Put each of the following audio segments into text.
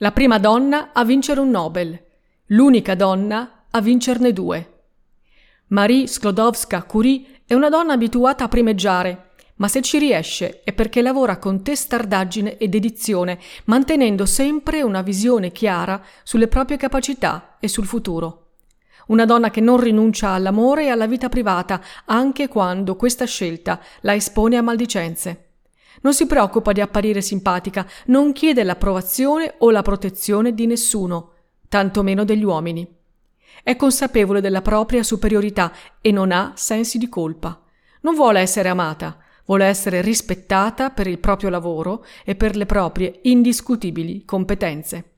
La prima donna a vincere un Nobel, l'unica donna a vincerne due. Marie Sklodowska-Curie è una donna abituata a primeggiare, ma se ci riesce è perché lavora con testardaggine e dedizione, mantenendo sempre una visione chiara sulle proprie capacità e sul futuro. Una donna che non rinuncia all'amore e alla vita privata, anche quando questa scelta la espone a maldicenze. Non si preoccupa di apparire simpatica, non chiede l'approvazione o la protezione di nessuno, tantomeno degli uomini. È consapevole della propria superiorità e non ha sensi di colpa. Non vuole essere amata, vuole essere rispettata per il proprio lavoro e per le proprie indiscutibili competenze.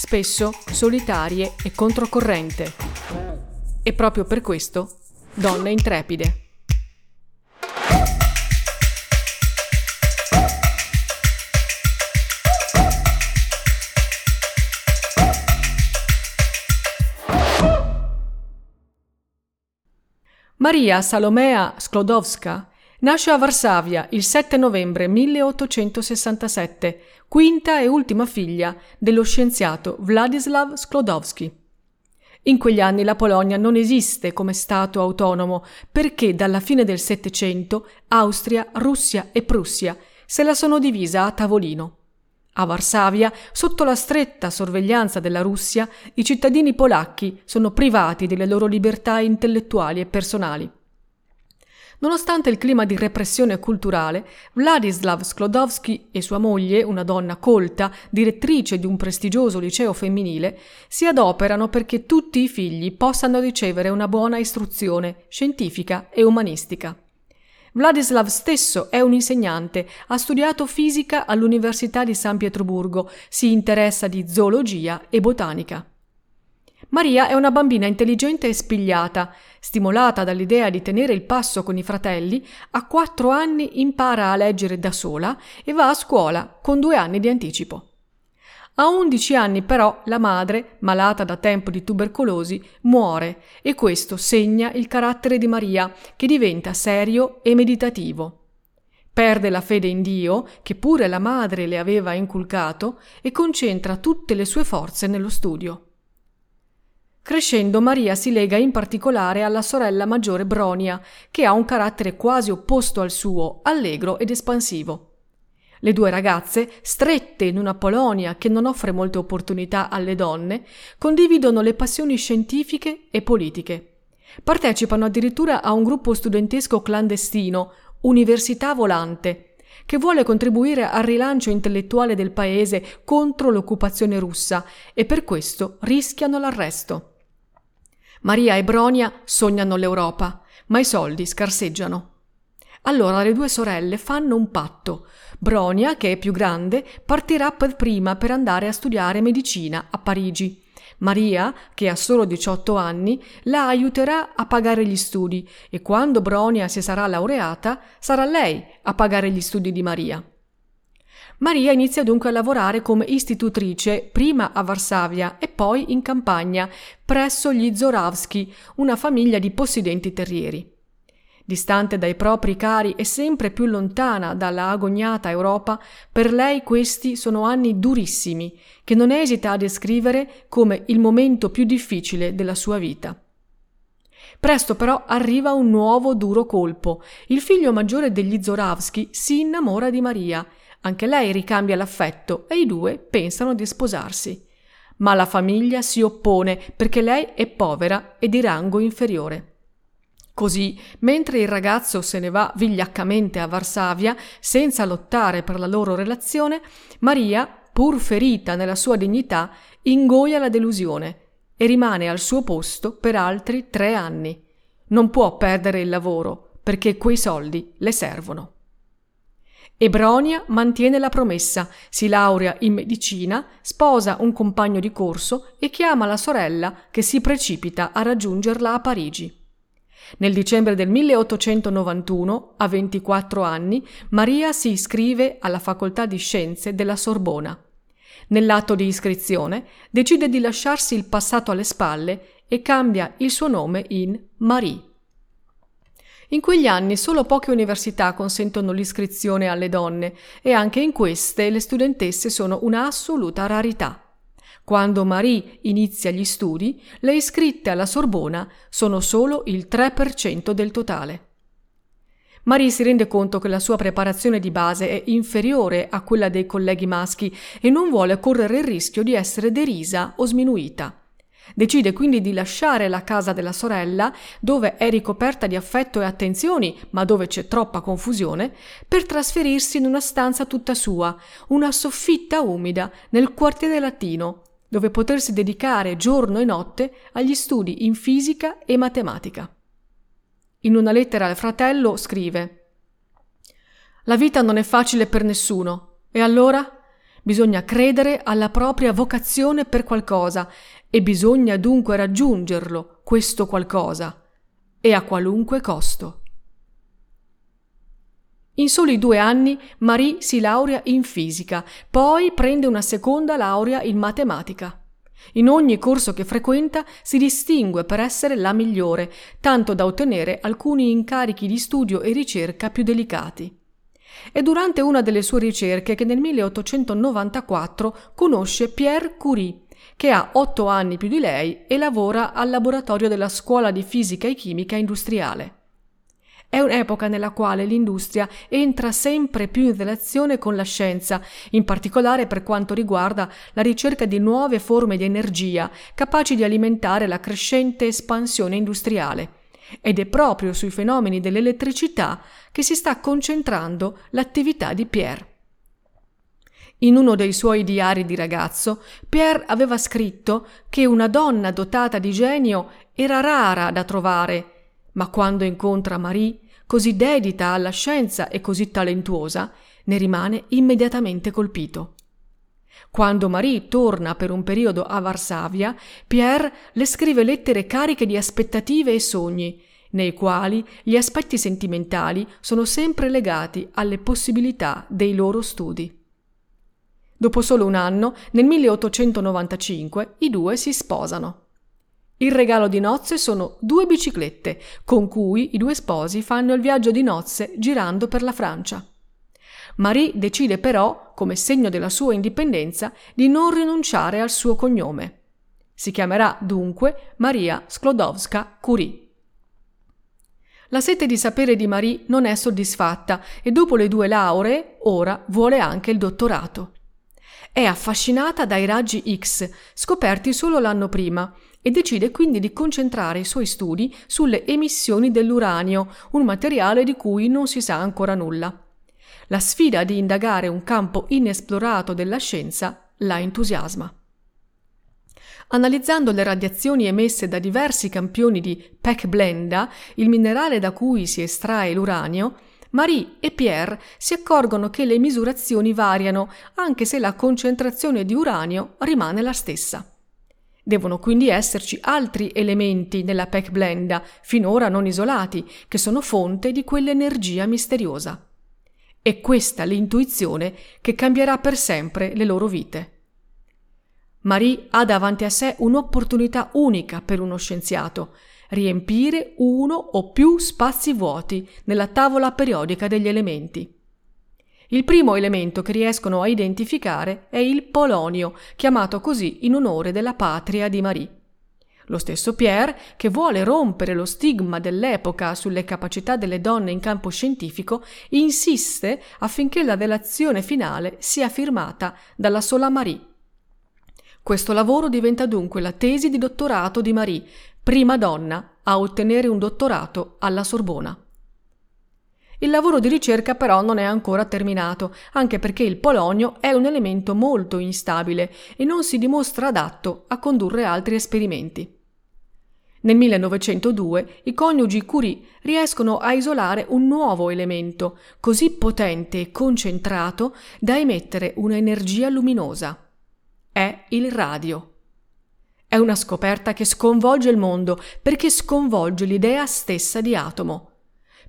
spesso solitarie e controcorrente. E proprio per questo, donne intrepide. Maria Salomea Sklodowska Nasce a Varsavia il 7 novembre 1867, quinta e ultima figlia dello scienziato Władysław Sklodowski. In quegli anni la Polonia non esiste come Stato autonomo perché dalla fine del Settecento Austria, Russia e Prussia se la sono divisa a tavolino. A Varsavia, sotto la stretta sorveglianza della Russia, i cittadini polacchi sono privati delle loro libertà intellettuali e personali. Nonostante il clima di repressione culturale, Wladislav Sklodowski e sua moglie, una donna colta, direttrice di un prestigioso liceo femminile, si adoperano perché tutti i figli possano ricevere una buona istruzione scientifica e umanistica. Vladislav stesso è un insegnante, ha studiato fisica all'Università di San Pietroburgo, si interessa di zoologia e botanica. Maria è una bambina intelligente e spigliata. Stimolata dall'idea di tenere il passo con i fratelli, a quattro anni impara a leggere da sola e va a scuola con due anni di anticipo. A undici anni però la madre, malata da tempo di tubercolosi, muore e questo segna il carattere di Maria, che diventa serio e meditativo. Perde la fede in Dio, che pure la madre le aveva inculcato, e concentra tutte le sue forze nello studio. Crescendo Maria si lega in particolare alla sorella maggiore Bronia, che ha un carattere quasi opposto al suo, allegro ed espansivo. Le due ragazze, strette in una Polonia che non offre molte opportunità alle donne, condividono le passioni scientifiche e politiche. Partecipano addirittura a un gruppo studentesco clandestino, Università Volante, che vuole contribuire al rilancio intellettuale del paese contro l'occupazione russa e per questo rischiano l'arresto. Maria e Bronia sognano l'Europa, ma i soldi scarseggiano. Allora le due sorelle fanno un patto. Bronia, che è più grande, partirà per prima per andare a studiare medicina a Parigi. Maria, che ha solo 18 anni, la aiuterà a pagare gli studi e quando Bronia si sarà laureata, sarà lei a pagare gli studi di Maria. Maria inizia dunque a lavorare come istitutrice prima a Varsavia e poi in campagna presso gli Zoravski, una famiglia di possidenti terrieri. Distante dai propri cari e sempre più lontana dalla agognata Europa, per lei questi sono anni durissimi, che non esita a descrivere come il momento più difficile della sua vita. Presto però arriva un nuovo duro colpo. Il figlio maggiore degli Zoravsky si innamora di Maria. Anche lei ricambia l'affetto e i due pensano di sposarsi. Ma la famiglia si oppone perché lei è povera e di rango inferiore. Così, mentre il ragazzo se ne va vigliaccamente a Varsavia, senza lottare per la loro relazione, Maria, pur ferita nella sua dignità, ingoia la delusione e rimane al suo posto per altri tre anni. Non può perdere il lavoro perché quei soldi le servono. Ebronia mantiene la promessa, si laurea in medicina, sposa un compagno di corso e chiama la sorella che si precipita a raggiungerla a Parigi. Nel dicembre del 1891, a 24 anni, Maria si iscrive alla Facoltà di Scienze della Sorbona. Nell'atto di iscrizione decide di lasciarsi il passato alle spalle e cambia il suo nome in Marie. In quegli anni solo poche università consentono l'iscrizione alle donne e anche in queste le studentesse sono una assoluta rarità. Quando Marie inizia gli studi, le iscritte alla Sorbona sono solo il 3% del totale. Marie si rende conto che la sua preparazione di base è inferiore a quella dei colleghi maschi e non vuole correre il rischio di essere derisa o sminuita. Decide quindi di lasciare la casa della sorella, dove è ricoperta di affetto e attenzioni, ma dove c'è troppa confusione, per trasferirsi in una stanza tutta sua, una soffitta umida, nel quartiere latino, dove potersi dedicare giorno e notte agli studi in fisica e matematica. In una lettera al fratello scrive La vita non è facile per nessuno, e allora bisogna credere alla propria vocazione per qualcosa e bisogna dunque raggiungerlo, questo qualcosa, e a qualunque costo. In soli due anni Marie si laurea in fisica, poi prende una seconda laurea in matematica. In ogni corso che frequenta si distingue per essere la migliore, tanto da ottenere alcuni incarichi di studio e ricerca più delicati. È durante una delle sue ricerche che nel 1894 conosce Pierre Curie, che ha otto anni più di lei e lavora al laboratorio della Scuola di Fisica e Chimica Industriale. È un'epoca nella quale l'industria entra sempre più in relazione con la scienza, in particolare per quanto riguarda la ricerca di nuove forme di energia capaci di alimentare la crescente espansione industriale. Ed è proprio sui fenomeni dell'elettricità che si sta concentrando l'attività di Pierre. In uno dei suoi diari di ragazzo, Pierre aveva scritto che una donna dotata di genio era rara da trovare ma quando incontra Marie, così dedita alla scienza e così talentuosa, ne rimane immediatamente colpito. Quando Marie torna per un periodo a Varsavia, Pierre le scrive lettere cariche di aspettative e sogni, nei quali gli aspetti sentimentali sono sempre legati alle possibilità dei loro studi. Dopo solo un anno, nel 1895, i due si sposano. Il regalo di nozze sono due biciclette, con cui i due sposi fanno il viaggio di nozze girando per la Francia. Marie decide però, come segno della sua indipendenza, di non rinunciare al suo cognome. Si chiamerà dunque Maria Sklodowska-Curie. La sete di sapere di Marie non è soddisfatta e dopo le due lauree ora vuole anche il dottorato. È affascinata dai raggi X, scoperti solo l'anno prima, e decide quindi di concentrare i suoi studi sulle emissioni dell'uranio, un materiale di cui non si sa ancora nulla. La sfida di indagare un campo inesplorato della scienza la entusiasma. Analizzando le radiazioni emesse da diversi campioni di Peck-Blenda, il minerale da cui si estrae l'uranio, Marie e Pierre si accorgono che le misurazioni variano, anche se la concentrazione di uranio rimane la stessa. Devono quindi esserci altri elementi nella PEC blenda, finora non isolati, che sono fonte di quell'energia misteriosa. È questa l'intuizione che cambierà per sempre le loro vite. Marie ha davanti a sé un'opportunità unica per uno scienziato, riempire uno o più spazi vuoti nella tavola periodica degli elementi. Il primo elemento che riescono a identificare è il polonio, chiamato così in onore della patria di Marie. Lo stesso Pierre, che vuole rompere lo stigma dell'epoca sulle capacità delle donne in campo scientifico, insiste affinché la relazione finale sia firmata dalla sola Marie. Questo lavoro diventa dunque la tesi di dottorato di Marie, prima donna a ottenere un dottorato alla Sorbona. Il lavoro di ricerca però non è ancora terminato, anche perché il polonio è un elemento molto instabile e non si dimostra adatto a condurre altri esperimenti. Nel 1902 i coniugi Curie riescono a isolare un nuovo elemento, così potente e concentrato da emettere un'energia luminosa. È il radio. È una scoperta che sconvolge il mondo perché sconvolge l'idea stessa di atomo.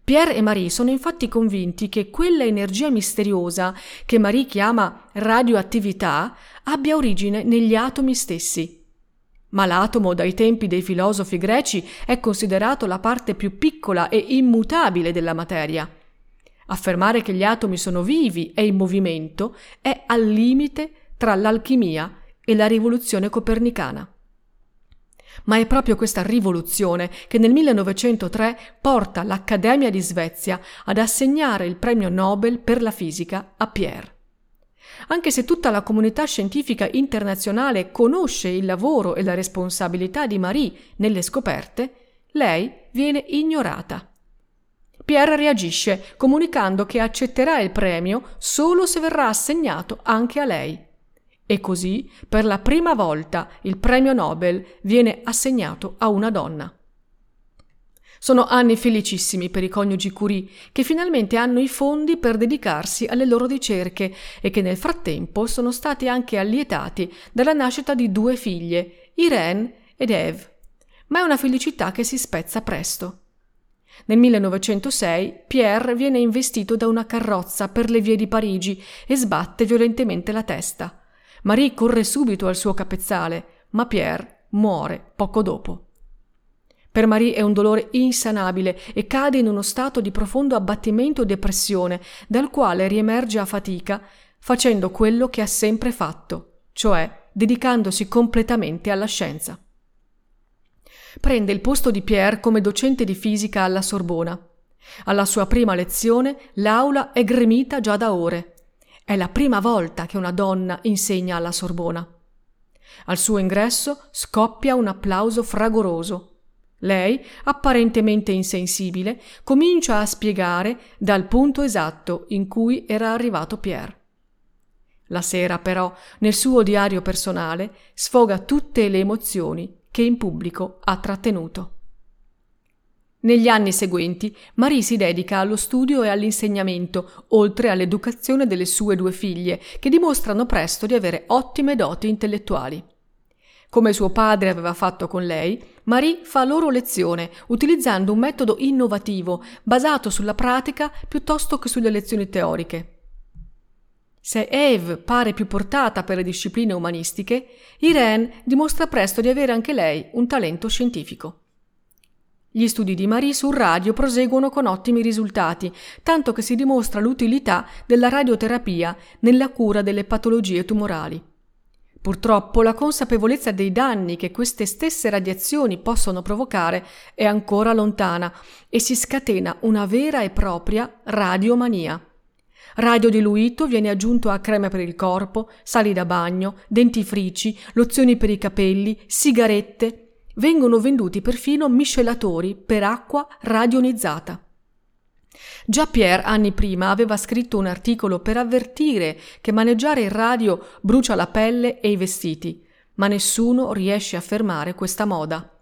Pierre e Marie sono infatti convinti che quella energia misteriosa che Marie chiama radioattività abbia origine negli atomi stessi. Ma l'atomo dai tempi dei filosofi greci è considerato la parte più piccola e immutabile della materia. Affermare che gli atomi sono vivi e in movimento è al limite tra l'alchimia e la rivoluzione copernicana. Ma è proprio questa rivoluzione che nel 1903 porta l'Accademia di Svezia ad assegnare il premio Nobel per la fisica a Pierre. Anche se tutta la comunità scientifica internazionale conosce il lavoro e la responsabilità di Marie nelle scoperte, lei viene ignorata. Pierre reagisce comunicando che accetterà il premio solo se verrà assegnato anche a lei. E così, per la prima volta, il premio Nobel viene assegnato a una donna. Sono anni felicissimi per i coniugi Curie, che finalmente hanno i fondi per dedicarsi alle loro ricerche e che nel frattempo sono stati anche allietati dalla nascita di due figlie, Irene ed Eve. Ma è una felicità che si spezza presto. Nel 1906 Pierre viene investito da una carrozza per le vie di Parigi e sbatte violentemente la testa. Marie corre subito al suo capezzale, ma Pierre muore poco dopo. Per Marie è un dolore insanabile e cade in uno stato di profondo abbattimento e depressione, dal quale riemerge a fatica, facendo quello che ha sempre fatto, cioè dedicandosi completamente alla scienza. Prende il posto di Pierre come docente di fisica alla Sorbona. Alla sua prima lezione l'aula è gremita già da ore. È la prima volta che una donna insegna alla Sorbona. Al suo ingresso scoppia un applauso fragoroso. Lei, apparentemente insensibile, comincia a spiegare dal punto esatto in cui era arrivato Pierre. La sera, però, nel suo diario personale, sfoga tutte le emozioni che in pubblico ha trattenuto. Negli anni seguenti Marie si dedica allo studio e all'insegnamento, oltre all'educazione delle sue due figlie, che dimostrano presto di avere ottime doti intellettuali. Come suo padre aveva fatto con lei, Marie fa loro lezione utilizzando un metodo innovativo basato sulla pratica piuttosto che sulle lezioni teoriche. Se Eve pare più portata per le discipline umanistiche, Irene dimostra presto di avere anche lei un talento scientifico. Gli studi di Marie sul radio proseguono con ottimi risultati, tanto che si dimostra l'utilità della radioterapia nella cura delle patologie tumorali. Purtroppo la consapevolezza dei danni che queste stesse radiazioni possono provocare è ancora lontana e si scatena una vera e propria radiomania. Radio diluito viene aggiunto a creme per il corpo, sali da bagno, dentifrici, lozioni per i capelli, sigarette, vengono venduti perfino miscelatori per acqua radionizzata. Già Pierre anni prima aveva scritto un articolo per avvertire che maneggiare il radio brucia la pelle e i vestiti, ma nessuno riesce a fermare questa moda.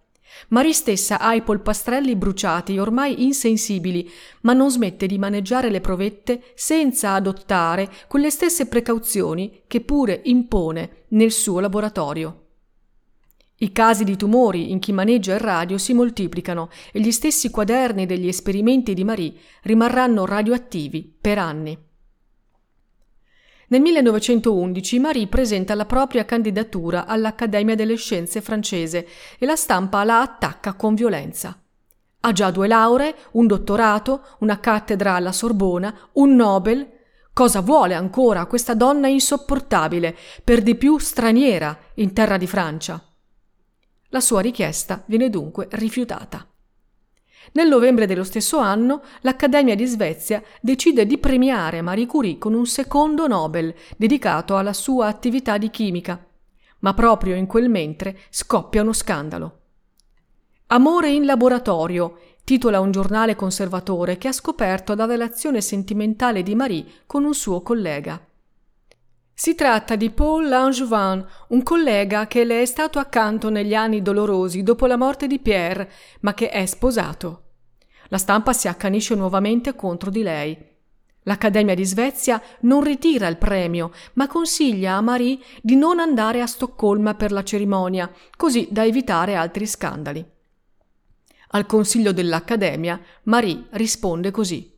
Marie stessa ha i polpastrelli bruciati, ormai insensibili, ma non smette di maneggiare le provette senza adottare quelle stesse precauzioni che pure impone nel suo laboratorio. I casi di tumori in chi maneggia il radio si moltiplicano e gli stessi quaderni degli esperimenti di Marie rimarranno radioattivi per anni. Nel 1911 Marie presenta la propria candidatura all'Accademia delle Scienze francese e la stampa la attacca con violenza. Ha già due lauree, un dottorato, una cattedra alla Sorbona, un Nobel. Cosa vuole ancora questa donna insopportabile, per di più straniera, in terra di Francia? La sua richiesta viene dunque rifiutata. Nel novembre dello stesso anno l'Accademia di Svezia decide di premiare Marie Curie con un secondo Nobel dedicato alla sua attività di chimica. Ma proprio in quel mentre scoppia uno scandalo. Amore in laboratorio, titola un giornale conservatore che ha scoperto la relazione sentimentale di Marie con un suo collega. Si tratta di Paul Langevin, un collega che le è stato accanto negli anni dolorosi dopo la morte di Pierre, ma che è sposato. La stampa si accanisce nuovamente contro di lei. L'Accademia di Svezia non ritira il premio, ma consiglia a Marie di non andare a Stoccolma per la cerimonia, così da evitare altri scandali. Al consiglio dell'Accademia, Marie risponde così.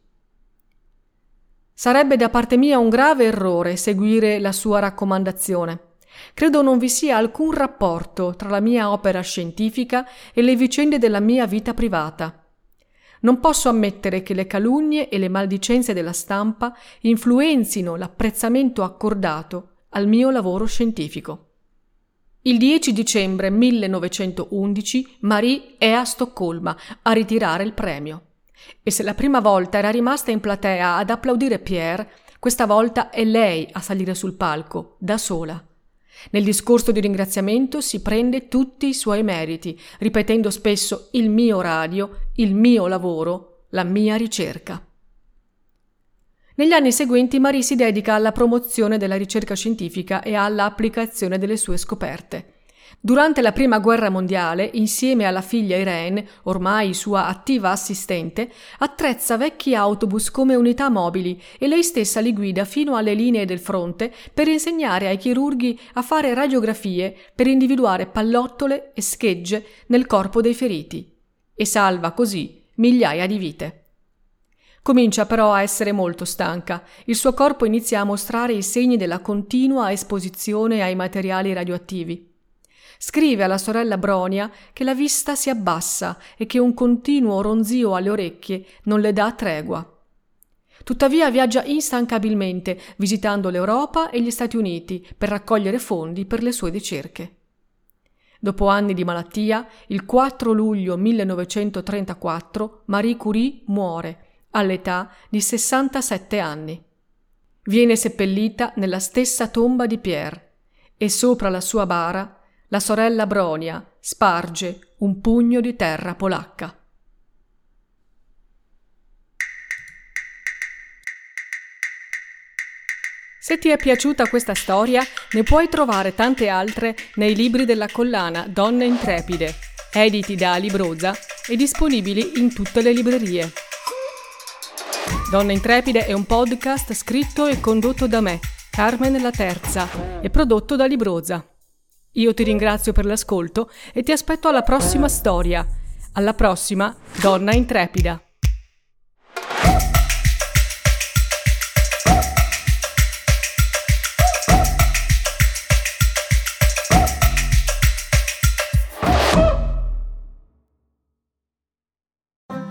Sarebbe da parte mia un grave errore seguire la sua raccomandazione. Credo non vi sia alcun rapporto tra la mia opera scientifica e le vicende della mia vita privata. Non posso ammettere che le calunnie e le maldicenze della stampa influenzino l'apprezzamento accordato al mio lavoro scientifico. Il 10 dicembre 1911 Marie è a Stoccolma a ritirare il premio. E se la prima volta era rimasta in platea ad applaudire Pierre, questa volta è lei a salire sul palco, da sola. Nel discorso di ringraziamento si prende tutti i suoi meriti, ripetendo spesso il mio radio, il mio lavoro, la mia ricerca. Negli anni seguenti Marie si dedica alla promozione della ricerca scientifica e alla applicazione delle sue scoperte. Durante la Prima Guerra Mondiale, insieme alla figlia Irene, ormai sua attiva assistente, attrezza vecchi autobus come unità mobili e lei stessa li guida fino alle linee del fronte per insegnare ai chirurghi a fare radiografie per individuare pallottole e schegge nel corpo dei feriti e salva così migliaia di vite. Comincia però a essere molto stanca. Il suo corpo inizia a mostrare i segni della continua esposizione ai materiali radioattivi. Scrive alla sorella Bronia che la vista si abbassa e che un continuo ronzio alle orecchie non le dà tregua. Tuttavia viaggia instancabilmente, visitando l'Europa e gli Stati Uniti per raccogliere fondi per le sue ricerche. Dopo anni di malattia, il 4 luglio 1934 Marie Curie muore all'età di 67 anni. Viene seppellita nella stessa tomba di Pierre e sopra la sua bara la sorella Bronia sparge un pugno di terra polacca. Se ti è piaciuta questa storia, ne puoi trovare tante altre nei libri della collana Donne Intrepide, editi da Libroza e disponibili in tutte le librerie. Donne Intrepide è un podcast scritto e condotto da me, Carmen La Terza, e prodotto da Libroza. Io ti ringrazio per l'ascolto e ti aspetto alla prossima storia. Alla prossima, Donna Intrepida.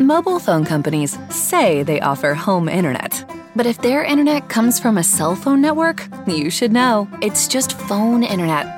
Mobile phone companies say they offer home internet. But if their internet comes from a cell phone network, you should know. It's just phone internet,